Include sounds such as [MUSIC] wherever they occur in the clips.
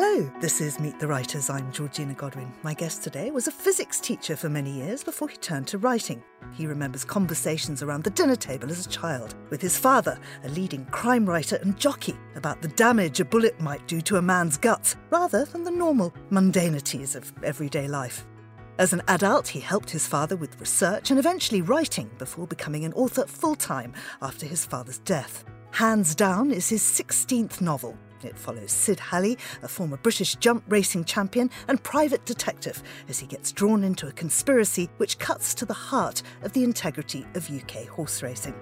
Hello, this is Meet the Writers. I'm Georgina Godwin. My guest today was a physics teacher for many years before he turned to writing. He remembers conversations around the dinner table as a child with his father, a leading crime writer and jockey, about the damage a bullet might do to a man's guts rather than the normal mundanities of everyday life. As an adult, he helped his father with research and eventually writing before becoming an author full time after his father's death. Hands Down is his 16th novel. It follows Sid Halley, a former British jump racing champion and private detective, as he gets drawn into a conspiracy which cuts to the heart of the integrity of UK horse racing.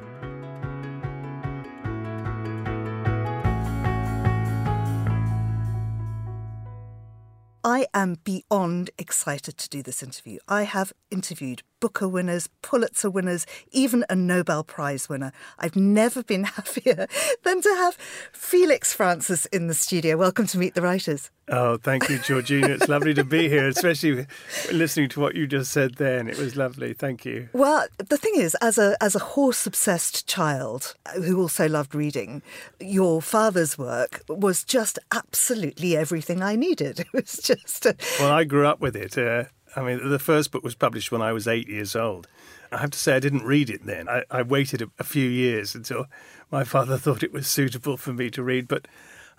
I am beyond excited to do this interview. I have interviewed Booker winners, Pulitzer winners, even a Nobel Prize winner. I've never been [LAUGHS] happier than to have Felix Francis in the studio. Welcome to Meet the Writers. Oh, thank you, Georgina. It's lovely to be here, especially listening to what you just said then. It was lovely. Thank you. Well, the thing is, as a as a horse obsessed child who also loved reading, your father's work was just absolutely everything I needed. [LAUGHS] It was just. A... Well, I grew up with it. Uh, I mean, the first book was published when I was eight years old. I have to say, I didn't read it then. I, I waited a, a, few years until my father [LAUGHS] thought it was suitable for me to read. But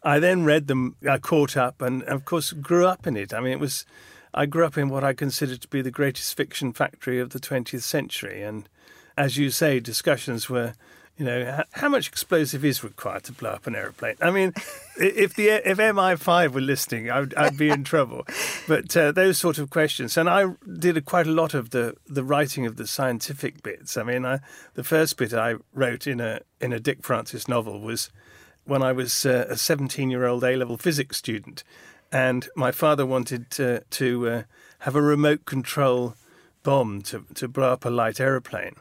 I then read them, I caught up, and of course, grew up in it. I mean, it was, I grew up in what I consider to be the greatest fiction factory of the 20th century. And as you say, discussions were you know, how much explosive is required to blow up an aeroplane? I mean, [LAUGHS] if the if MI5 were listening, I'd, I'd be in trouble. But uh, those sort of questions, and I did a, quite a lot of the, the writing of the scientific bits. I mean, I, the first bit I wrote in a in a Dick Francis novel was when I was uh, a 17 year old A level physics student, and my father wanted to, to uh, have a remote control bomb to to blow up a light aeroplane,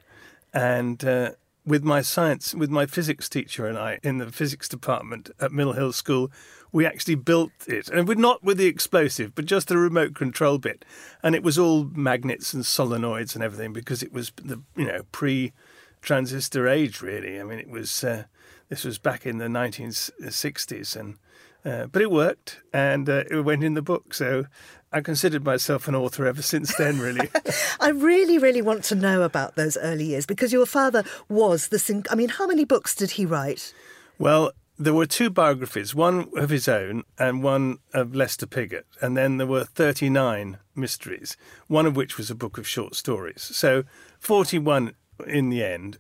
and uh, with my science, with my physics teacher and I in the physics department at Mill Hill School, we actually built it, and we're not with the explosive, but just the remote control bit, and it was all magnets and solenoids and everything because it was the you know pre-transistor age really. I mean, it was uh, this was back in the 1960s, and uh, but it worked, and uh, it went in the book. So I considered myself an author ever since then, really. [LAUGHS] I really, really want to know about those early years because your father was the. Sing- I mean, how many books did he write? Well, there were two biographies, one of his own and one of Lester Piggott. And then there were 39 mysteries, one of which was a book of short stories. So 41 in the end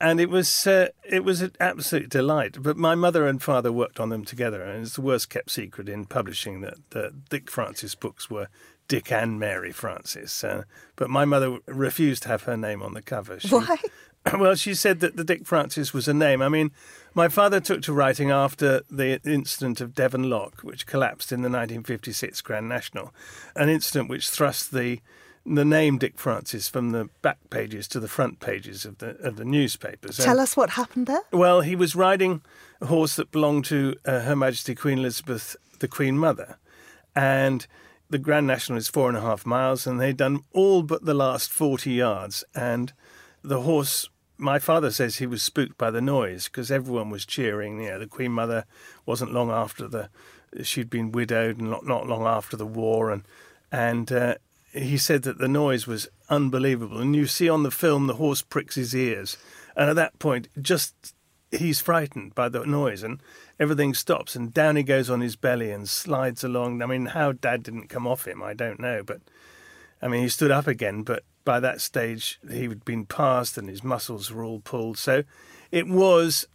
and it was uh, it was an absolute delight. But my mother and father worked on them together, and it's the worst kept secret in publishing that the Dick Francis books were Dick and Mary Francis. Uh, but my mother refused to have her name on the cover. She, Why? [COUGHS] Well, she said that the Dick Francis was a name. I mean, my father took to writing after the incident of Devon Loch, which collapsed in the 1956 Grand National, an incident which thrust the the name Dick Francis from the back pages to the front pages of the of the newspapers. Tell us what happened there. Well, he was riding a horse that belonged to uh, Her Majesty Queen Elizabeth, the Queen Mother, and the Grand National is four and a half miles, and they'd done all but the last forty yards, and the horse. My father says he was spooked by the noise because everyone was cheering. You know, the Queen Mother wasn't long after the she'd been widowed, and not not long after the war, and and uh, he said that the noise was unbelievable. And you see on the film the horse pricks his ears. And at that point, just he's frightened by the noise and everything stops and down he goes on his belly and slides along. I mean, how dad didn't come off him, I don't know. But I mean, he stood up again, but by that stage he'd been passed and his muscles were all pulled. So it was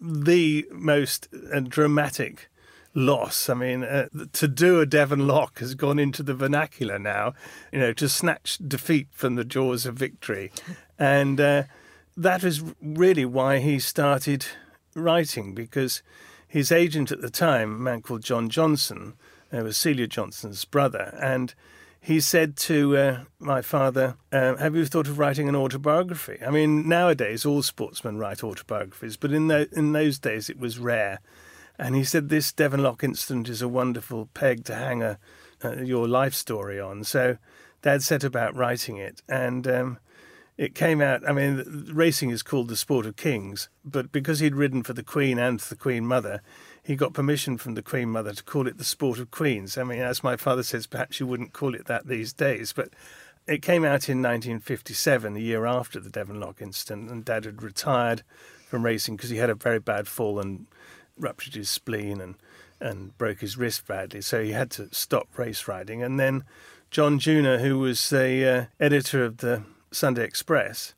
the most uh, dramatic loss. I mean, uh, to do a Devon Loch has gone into the vernacular now, you know, to snatch defeat from the jaws of victory. And uh, that is really why he started writing, because his agent at the time, a man called John Johnson, uh, was Celia Johnson's brother, and he said to uh, my father, uh, Have you thought of writing an autobiography? I mean, nowadays all sportsmen write autobiographies, but in, the, in those days it was rare. And he said this Devon Loch incident is a wonderful peg to hang a, uh, your life story on. So Dad set about writing it, and um, it came out. I mean, racing is called the sport of kings, but because he'd ridden for the Queen and the Queen Mother, he got permission from the Queen Mother to call it the sport of queens. I mean, as my father says, perhaps you wouldn't call it that these days, but it came out in 1957, the year after the Devon Loch incident, and Dad had retired from racing because he had a very bad fall and ruptured his spleen and and broke his wrist badly, so he had to stop race riding. And then John Junor, who was the uh, editor of the Sunday Express,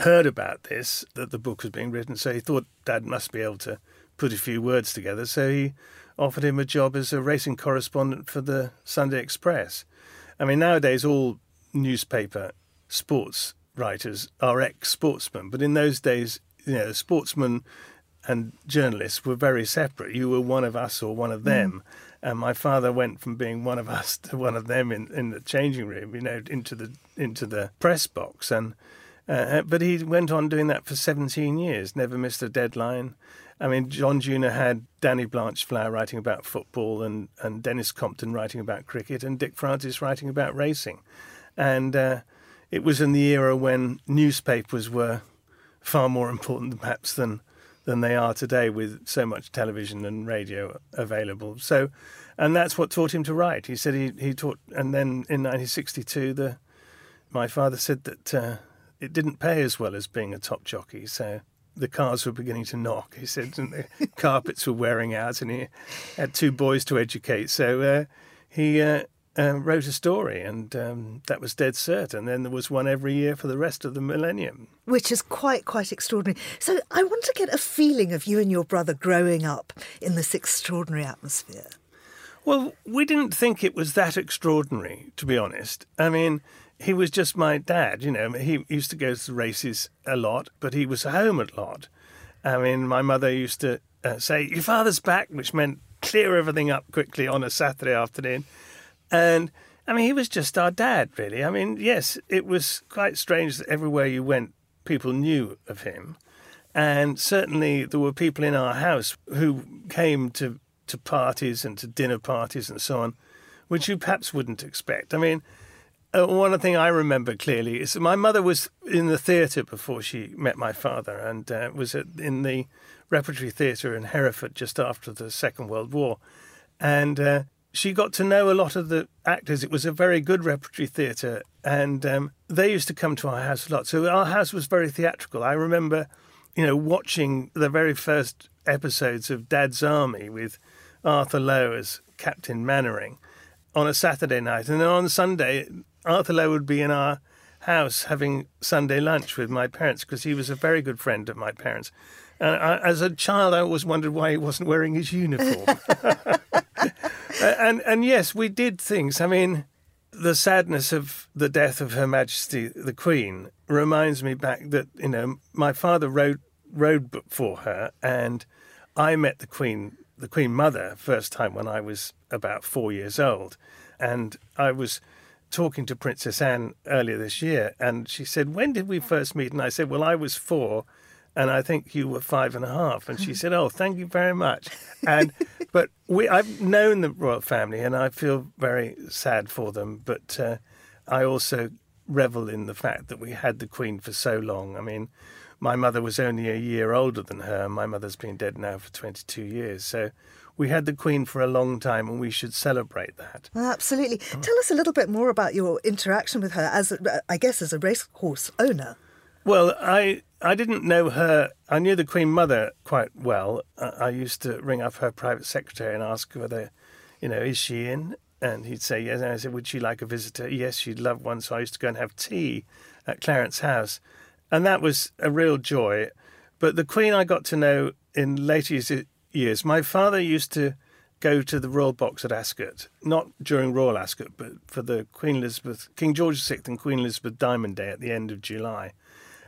heard about this that the book was being written, so he thought Dad must be able to put a few words together. So he offered him a job as a racing correspondent for the Sunday Express. I mean, nowadays all newspaper sports writers are ex-sportsmen, but in those days, you know, sportsmen and journalists were very separate. You were one of us or one of them. Mm. And my father went from being one of us [LAUGHS] to one of them in, in the changing room, you know, into the into the press box. And uh, but he went on doing that for 17 years, never missed a deadline. I mean, John Junor had Danny Blanchflower writing about football and, and Denis Compton writing about cricket and Dick Francis writing about racing. And uh, it was in the era when newspapers were far more important perhaps than than they are today with so much television and radio available. So, and that's what taught him to write. He said he, he taught, and then in 1962, the my father said that uh, it didn't pay as well as being a top jockey. So the cars were beginning to knock. He said, and the [LAUGHS] carpets were wearing out, and he had two boys to educate. So uh, he uh, uh, wrote a story, and um, that was dead cert. And then there was one every year for the rest of the millennium, which is quite quite extraordinary. So I want to get a feeling of you and your brother growing up in this extraordinary atmosphere. Well, we didn't think it was that extraordinary, to be honest. I mean, he was just my dad. You know, he used to go to races a lot, but he was home a lot. I mean, my mother used to uh, say, "Your father's back," which meant clear everything up quickly on a Saturday afternoon. And I mean, he was just our dad, really. I mean, yes, it was quite strange that everywhere you went, people knew of him. And certainly there were people in our house who came to, to parties and to dinner parties and so on, which you perhaps wouldn't expect. I mean, uh, one of the thing I remember clearly is my mother was in the theatre before she met my father and uh, was at, in the Repertory Theatre in Hereford just after the Second World War. And uh, she got to know a lot of the actors. It was a very good repertory theatre, and um, they used to come to our house a lot. So our house was very theatrical. I remember, you know, watching the very first episodes of Dad's Army with Arthur Lowe as Captain Mainwaring on a Saturday night, and then on Sunday, Arthur Lowe would be in our house having Sunday lunch with my parents because he was a very good friend of my parents. And I, as a child, I always wondered why he wasn't wearing his uniform. [LAUGHS] and and yes, we did things. I mean, the sadness of the death of Her Majesty the Queen reminds me back that you know my father wrote rode for her, and I met the Queen, the Queen Mother, first time when I was about four years old, and I was talking to Princess Anne earlier this year, and she said, "When did we first meet?" And I said, "Well, I was four, and I think you were five and a half." And she said, "Oh, thank you very much." And [LAUGHS] but we, I've known the royal family, and I feel very sad for them. But uh, I also revel in the fact that we had the Queen for so long. I mean, my mother was only a year older than her. My mother's been dead now for 22 years, so we had the Queen for a long time, and we should celebrate that. Absolutely. Tell us a little bit more about your interaction with her, as I guess as a racehorse owner. Well, I I didn't know her. I knew the Queen Mother quite well. I used to ring up her private secretary and ask whether, you know, is she in? And he'd say yes. And I said, would she like a visitor? Yes, she'd love one. So I used to go and have tea at Clarence House, and that was a real joy. But the Queen I got to know in later years. My father used to go to the Royal Box at Ascot, not during Royal Ascot, but for the Queen Elizabeth, King George VI and Queen Elizabeth Diamond Day at the end of July.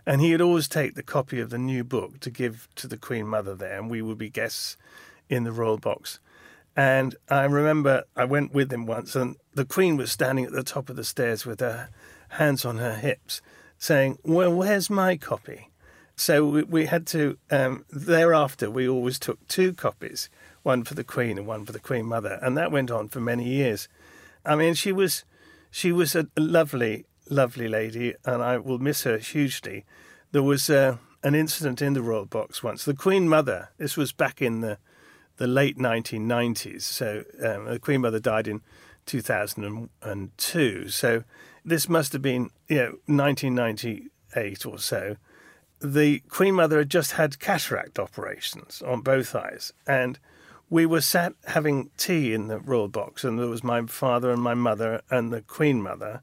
And he would always take the copy of the new book to give to the Queen Mother there, and we would be guests in the Royal Box. And I remember I went with him once, and the Queen was standing at the top of the stairs with her hands on her hips, saying, Well, where's my copy? So we, we had to, um, thereafter, we always took two copies, one for the Queen and one for the Queen Mother. And that went on for many years. I mean, she was, she was a lovely, lovely lady, and I will miss her hugely. There was uh, an incident in the Royal Box once. The Queen Mother, this was back in the, the late 1990s. So um, the Queen Mother died in 2002. So this must have been, you know, 1998 or so. The Queen Mother had just had cataract operations on both eyes. And we were sat having tea in the royal box, and there was my father and my mother and the Queen Mother.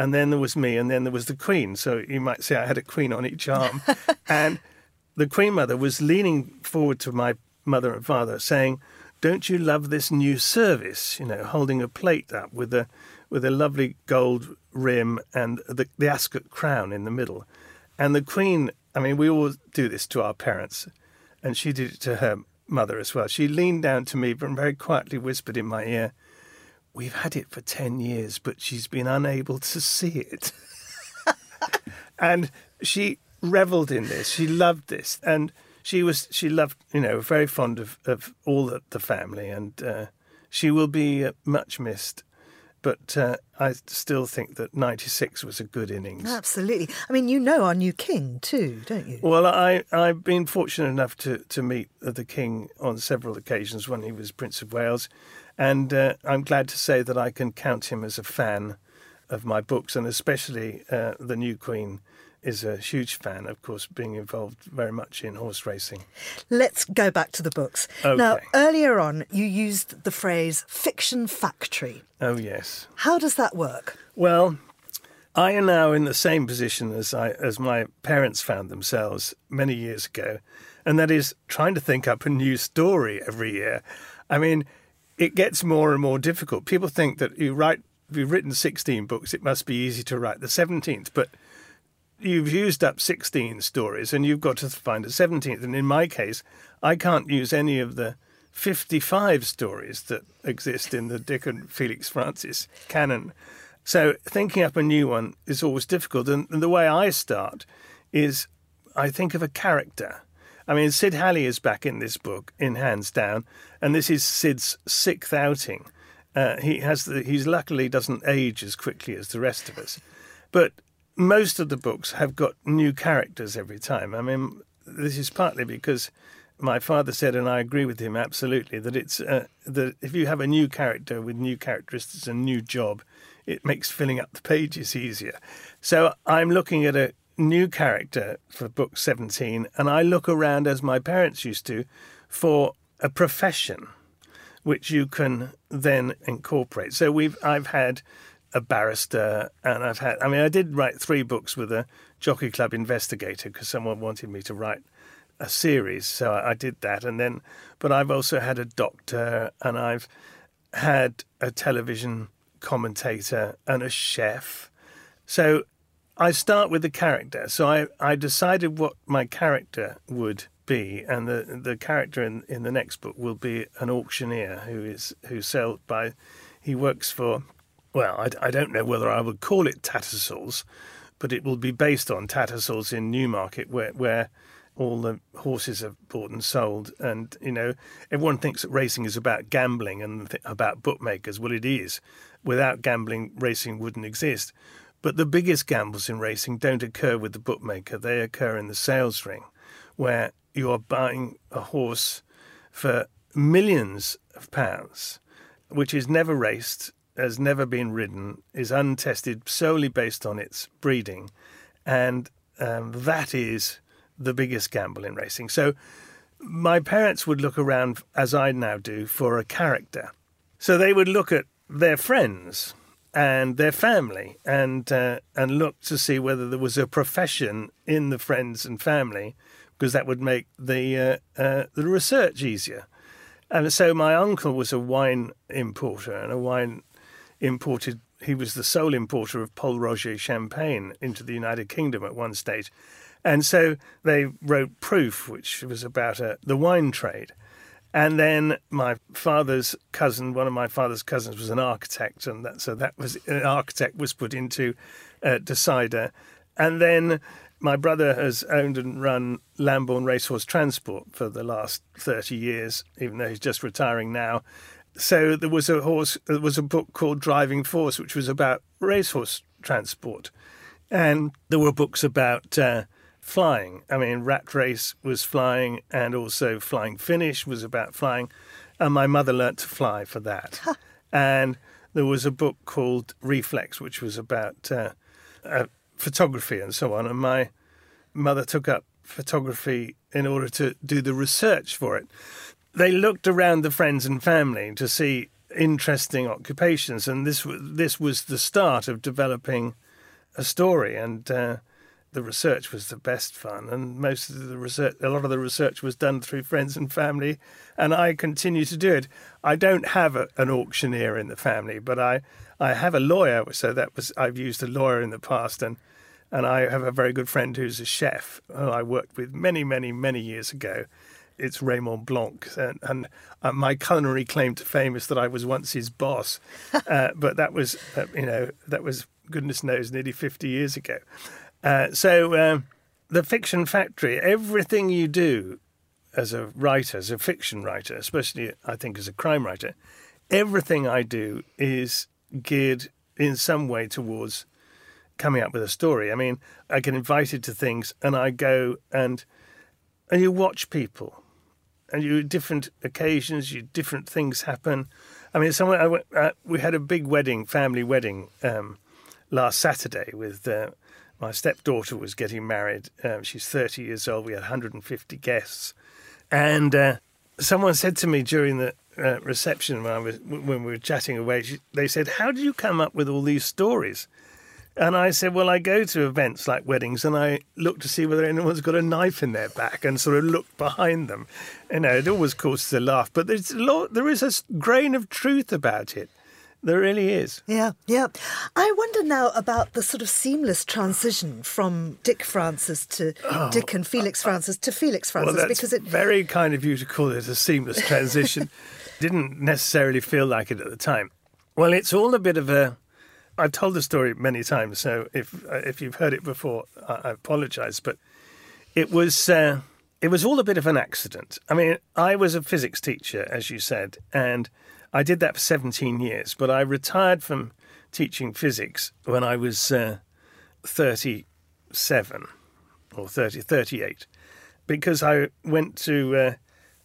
And then there was me, and then there was the Queen. So you might say I had a Queen on each arm. [LAUGHS] and the Queen Mother was leaning forward to my mother and father, saying, Don't you love this new service? You know, holding a plate up with a with a lovely gold rim and the, the Ascot crown in the middle. And the Queen, I mean, we all do this to our parents, and she did it to her mother as well. She leaned down to me and very quietly whispered in my ear, We've had it for 10 years, but she's been unable to see it. [LAUGHS] and she reveled in this. She loved this. And she was, she loved, you know, very fond of, of all the, the family. And uh, she will be uh, much missed but uh, I still think that 96 was a good innings. Absolutely. I mean, you know our new king too, don't you? Well, I, I've been fortunate enough to, to meet the king on several occasions when he was Prince of Wales, and uh, I'm glad to say that I can count him as a fan of my books, and especially uh, The New Queen is a huge fan, of course, being involved very much in horse racing. Let's go back to the books. Okay. Now, earlier on, you used the phrase fiction factory. Oh, yes. How does that work? Well, I am now in the same position as I as my parents found themselves many years ago, and that is trying to think up a new story every year. I mean, it gets more and more difficult. People think that you write if you've written 16 books, it must be easy to write the 17th, but you've used up 16 stories and you've got to find a 17th. And in my case, I can't use any of the 55 stories that exist in the Dick and Felix Francis canon. So thinking up a new one is always difficult. And, the way I start is I think of a character. I mean, Sid Halley is back in this book in Hands Down, and this is Sid's sixth outing. Uh, he has the, he's luckily doesn't age as quickly as the rest of us, but most of the books have got new characters every time. I mean, this is partly because my father said, and I agree with him absolutely, that it's uh, that if you have a new character with new characteristics and new job, it makes filling up the pages easier. So I'm looking at a new character for book 17, and I look around as my parents used to for a profession which you can then incorporate. So we've I've had a barrister, and I've had. I mean, I did write three books with a Jockey Club investigator because someone wanted me to write a series, so I, I did that. And then, but I've also had a doctor, and I've had a television commentator and a chef. So I start with the character. So I, I decided what my character would be, and the the character in, in the next book will be an auctioneer who is who sells by he works for well, I, I, don't know whether I would call it Tattersall's, but it will be based on Tattersall's in Newmarket, where where all the horses are bought and sold. And you know, everyone thinks that racing is about gambling and th- about bookmakers. Well, it is. Without gambling, racing wouldn't exist. But the biggest gambles in racing don't occur with the bookmaker; they occur in the sales ring, where you are buying a horse for millions of pounds, which is never raced has never been ridden, is untested solely based on its breeding, and um, that is the biggest gamble in racing. So my parents would look around, as I now do, for a character. So they would look at their friends and their family and uh, and look to see whether there was a profession in the friends and family, because that would make the uh, uh, the research easier. And so my uncle was a wine importer and a wine imported, he was the sole importer of Pol Roger champagne into the United Kingdom at one stage. And so they wrote Proof, which was about uh, the wine trade. And then my father's cousin, one of my father's cousins, was an architect, and that, so that was an architect was put into uh, Decider. And then my brother has owned and run Lambourn Racehorse Transport for the last 30 years, even though he's just retiring now so there was a horse there was a book called driving force which was about racehorse transport. And there were books about uh, flying. I mean, Rat Race was flying, and also Flying Finish was about flying. And my mother learnt to fly for that. and there was a book called Reflex, which was about uh, uh, photography and so on. And my mother took up photography in order to do the research for it. They looked around the friends and family to see interesting occupations, and this this was the start of developing a story. And uh, the research was the best fun, and most of the research, a lot of the research was done through friends and family, and I continue to do it. I don't have a, an auctioneer in the family, but I, I have a lawyer, so that was I've used a lawyer in the past, and and I have a very good friend who's a chef who I worked with many, many, many years ago. It's Raymond Blanc, and, and uh, my culinary claim to fame is that I was once his boss, [LAUGHS] uh, but that was, uh, you know, that was goodness knows nearly fifty years ago. Uh, so um, the Fiction Factory, everything you do as a writer, as a fiction writer, especially I think as a crime writer, everything I do is geared in some way towards coming up with a story. I mean, I get invited to things and I go and and you watch people and you different occasions, you different things happen. I mean, someone I went, uh, we had a big wedding, family wedding um, last Saturday with uh, my stepdaughter was getting married. Um, she's 30 years old. We had 150 guests. And uh, someone said to me during the uh, reception when, I was, when we were chatting away, she, they said, How did you come up with all these stories? And I said, Well, I go to events like weddings and I look to see whether anyone's got a knife in their back and sort of look behind them. You know, it always causes a laugh, but there's a lot, there is a grain of truth about it. There really is. Yeah, yeah. I wonder now about the sort of seamless transition from Dick Francis to oh, Dick and uh, Felix uh, Francis to Felix Francis well, that's because it very kind of you to call it a seamless [LAUGHS] transition. Didn't necessarily feel like it at the time. Well, it's all a bit of a. I've told the story many times, so if uh, if you've heard it before, I, I apologise. But it was uh, it was all a bit of an accident. I mean, I was a physics teacher, as you said, and I did that for 17 years, but I retired from teaching physics when I was uh, 37 or 30, 38 because I went to uh,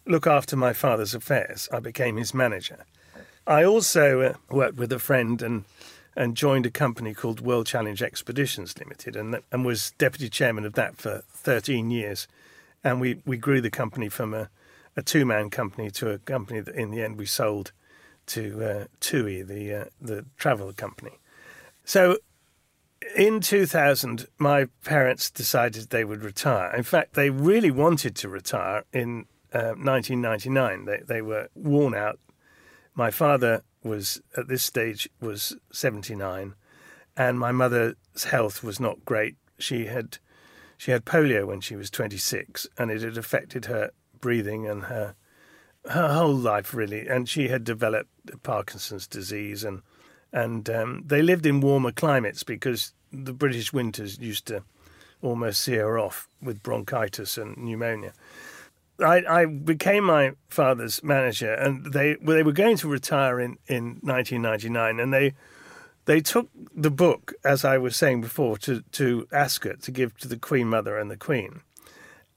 look after my father's affairs. I became his manager. I also uh, worked with a friend and and joined a company called World Challenge Expeditions Limited and and was deputy chairman of that for 13 years. And we, we grew the company from a, a two man company to a company that in the end we sold to uh, TUI, the uh, the travel company. So in 2000, my parents decided they would retire. In fact, they really wanted to retire in uh, 1999. They they were worn out. My father was at this stage was 79, and my mother's health was not great. She had she had polio when she was 26, and it had affected her breathing and her her whole life really, and she had developed Parkinson's disease, and and um, they lived in warmer climates because the British winters used to almost see her off with bronchitis and pneumonia. I, I became my father's manager, and they well, they were going to retire in, in 1999, and they they took the book, as I was saying before, to to Ascot to give to the Queen Mother and the Queen.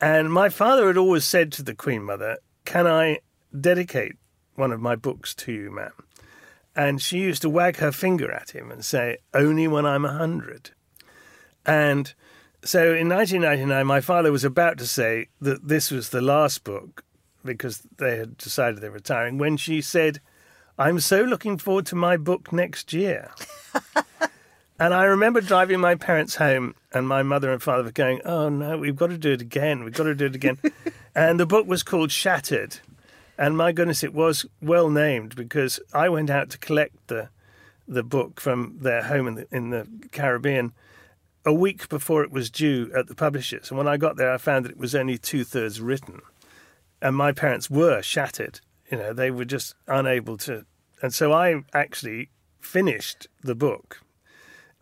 And my father had always said to the Queen Mother, "Can I dedicate one of my books to you, ma'am. And she used to wag her finger at him and say, Only when I'm a hundred. And so in 1999, my father was about to say that this was the last book because they had decided they were retiring when she said, I'm so looking forward to my book next year. [LAUGHS] and I remember driving my parents home, and my mother and father were going, Oh no, we've got to do it again. We've got to do it again. [LAUGHS] and the book was called Shattered. And my goodness, it was well named because I went out to collect the the book from their home in the, in the Caribbean a week before it was due at the publishers. And when I got there, I found that it was only two thirds written. And my parents were shattered. You know, they were just unable to. And so I actually finished the book.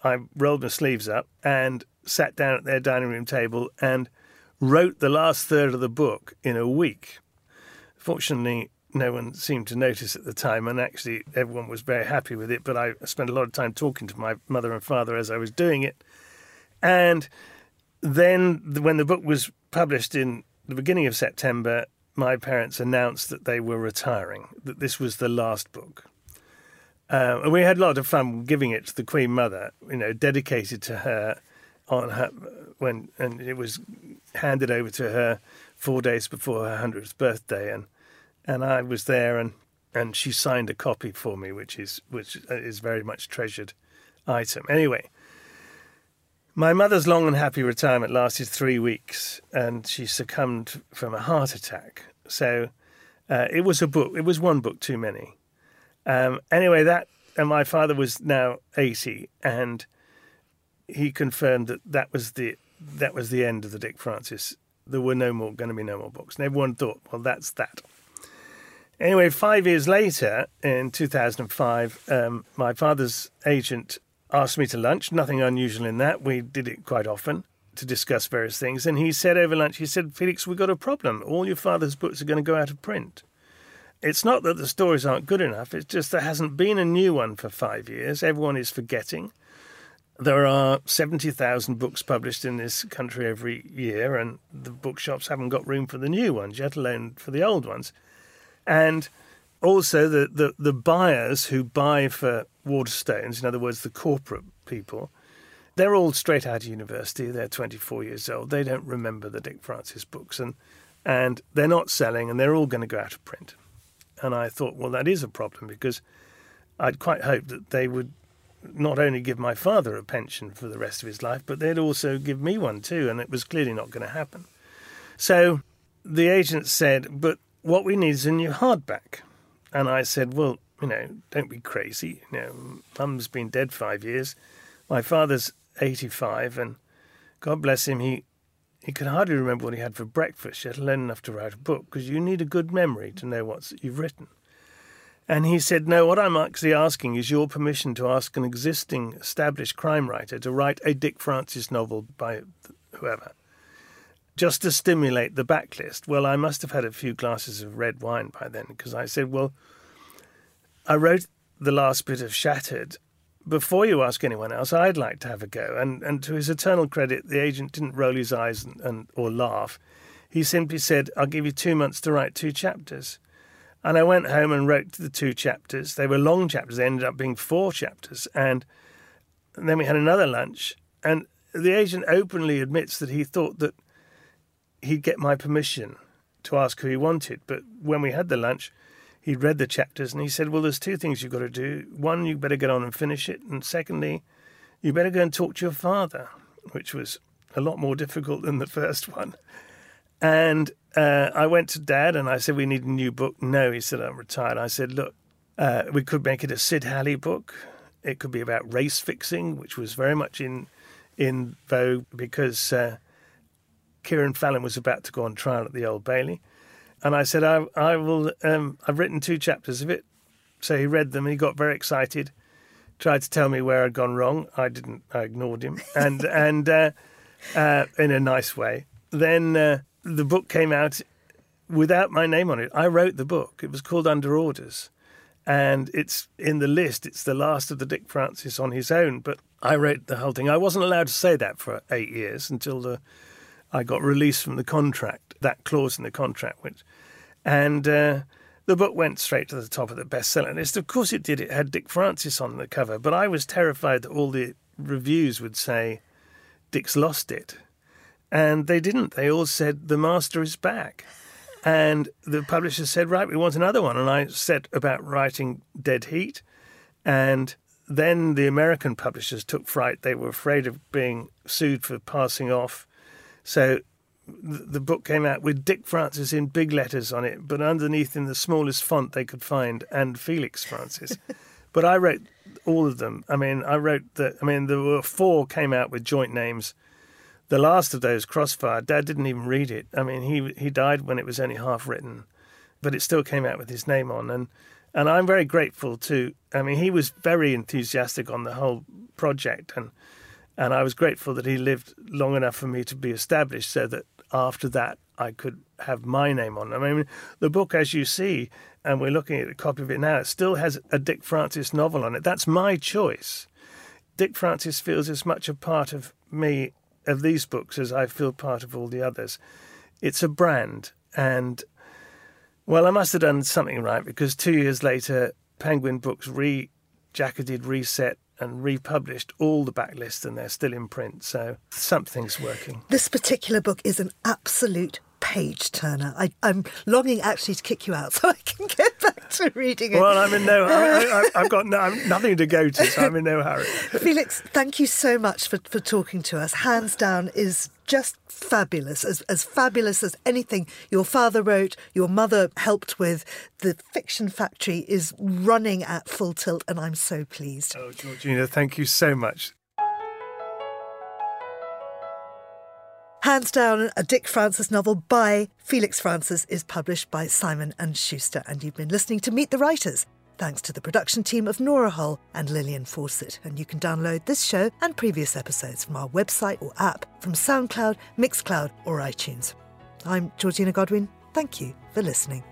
I rolled my sleeves up and sat down at their dining room table and wrote the last third of the book in a week. Fortunately, no one seemed to notice at the time, and actually everyone was very happy with it. But I spent a lot of time talking to my mother and father as I was doing it. And then, when the book was published in the beginning of September, my parents announced that they were retiring, that this was the last book. Uh, and we had a lot of fun giving it to the Queen Mother, you know, dedicated to her on her when, and it was handed over to her four days before her hundredth birthday, and and I was there, and and she signed a copy for me, which is which is very much treasured item. Anyway, my mother's long and happy retirement lasted three weeks, and she succumbed from a heart attack. So uh, it was a book. It was one book too many. Um, anyway, that and my father was now eighty, and he confirmed that that was the that was the end of the Dick Francis. There were no more going to be no more books, and everyone thought, well, that's that. Anyway, five years later, in 2005, um, my father's agent asked me to lunch. Nothing unusual in that. We did it quite often to discuss various things. And he said over lunch, he said, Felix, we've got a problem. All your father's books are going to go out of print. It's not that the stories aren't good enough, it's just there hasn't been a new one for five years. Everyone is forgetting. There are 70,000 books published in this country every year, and the bookshops haven't got room for the new ones, yet alone for the old ones. And also the, the, the buyers who buy for Waterstones, in other words, the corporate people, they're all straight out of university. They're 24 years old. They don't remember the Dick Francis books, and and they're not selling, and they're all going to go out of print. And I thought, well, that is a problem because I'd quite hoped that they would not only give my father a pension for the rest of his life, but they'd also give me one too, and it was clearly not going to happen. So the agent said, but what we need is a new hardback. And I said, well, you know, don't be crazy. You know, mum's been dead five years. My father's 85, and God bless him, he, he could hardly remember what he had for breakfast, yet alone enough to write a book, because you need a good memory to know what you've written. And he said, No, what I'm actually asking is your permission to ask an existing established crime writer to write a Dick Francis novel by whoever just to stimulate the backlist. Well, I must have had a few glasses of red wine by then because I said, Well, I wrote the last bit of Shattered. Before you ask anyone else, I'd like to have a go. And, and to his eternal credit, the agent didn't roll his eyes and, and, or laugh. He simply said, I'll give you two months to write two chapters. And I went home and wrote the two chapters. They were long chapters. They ended up being four chapters. And, and then we had another lunch. And the agent openly admits that he thought that he'd get my permission to ask who he wanted. But when we had the lunch, he'd read the chapters and he said, Well, there's two things you've got to do. One, you better get on and finish it. And secondly, you better go and talk to your father, which was a lot more difficult than the first one. And uh, I went to dad and I said, We need a new book. No, he said, I'm retired. I said, Look, uh, we could make it a Sid Halley book. It could be about race fixing, which was very much in in vogue because uh, Kieren Fallon was about to go on trial at the Old Bailey, and I said, "I, I will. Um, I've written two chapters of it." So he read them. and He got very excited. Tried to tell me where I'd gone wrong. I didn't. I ignored him, and [LAUGHS] and uh, uh, in a nice way. Then uh, the book came out without my name on it. I wrote the book. It was called Under Orders, and it's in the list. It's the last of the Dick Francis on his own. But I wrote the whole thing. I wasn't allowed to say that for eight years until the I got released from the contract, that clause in the contract, which, and uh, the book went straight to the top of the bestseller list. Of course, it did. It had Dick Francis on the cover, but I was terrified that all the reviews would say Dick's lost it, and they didn't. They all said the master is back. And the publisher said, Right, we want another one. And I set about writing Dead Heat. And then the American publishers took fright. They were afraid of being sued for passing off so the book came out with Dick Francis in big letters on it, but underneath in the smallest font they could find, and Felix Francis. [LAUGHS] but I wrote all of them. I mean, I wrote that. I mean, there were four came out with joint names. The last of those, Crossfire, Dad didn't even read it. I mean, he he died when it was only half written, but it still came out with his name on, and and I'm very grateful to. I mean, he was very enthusiastic on the whole project, and and I was grateful that he lived long enough for me to be established so that after that I could have my name on. I mean, the book, as you see, and we're looking at a copy of it now, it still has a Dick Francis novel on it. That's my choice. Dick Francis feels as much a part of me, of these books, as I feel part of all the others. It's a brand. And, well, I must have done something right because two years later, Penguin Books re jacketed, reset, and republished all the backlist and they're still in print. So something's working. This particular book is an absolute page turner. I, am longing actually to kick you out [LAUGHS] so I can get back [LAUGHS] to reading it. Well, I'm in no. hurry. I, have got no, nothing to go to, so I'm in no hurry. [LAUGHS] Felix, thank you so much for, for talking to us. Hands down is just fabulous, as, as fabulous as anything your father wrote, your mother helped with. The Fiction Factory is running at full tilt, and I'm so pleased. Oh, Georgina, thank you so much. Hands Down, a Dick Francis novel by Felix Francis, is published by Simon and Schuster, and you've been listening to Meet the Writers. Thanks to the production team of Nora Hull and Lillian Fawcett, and you can download this show and previous episodes from our website or app from SoundCloud, Mixcloud, or iTunes. I'm Georgina Godwin. Thank you for listening.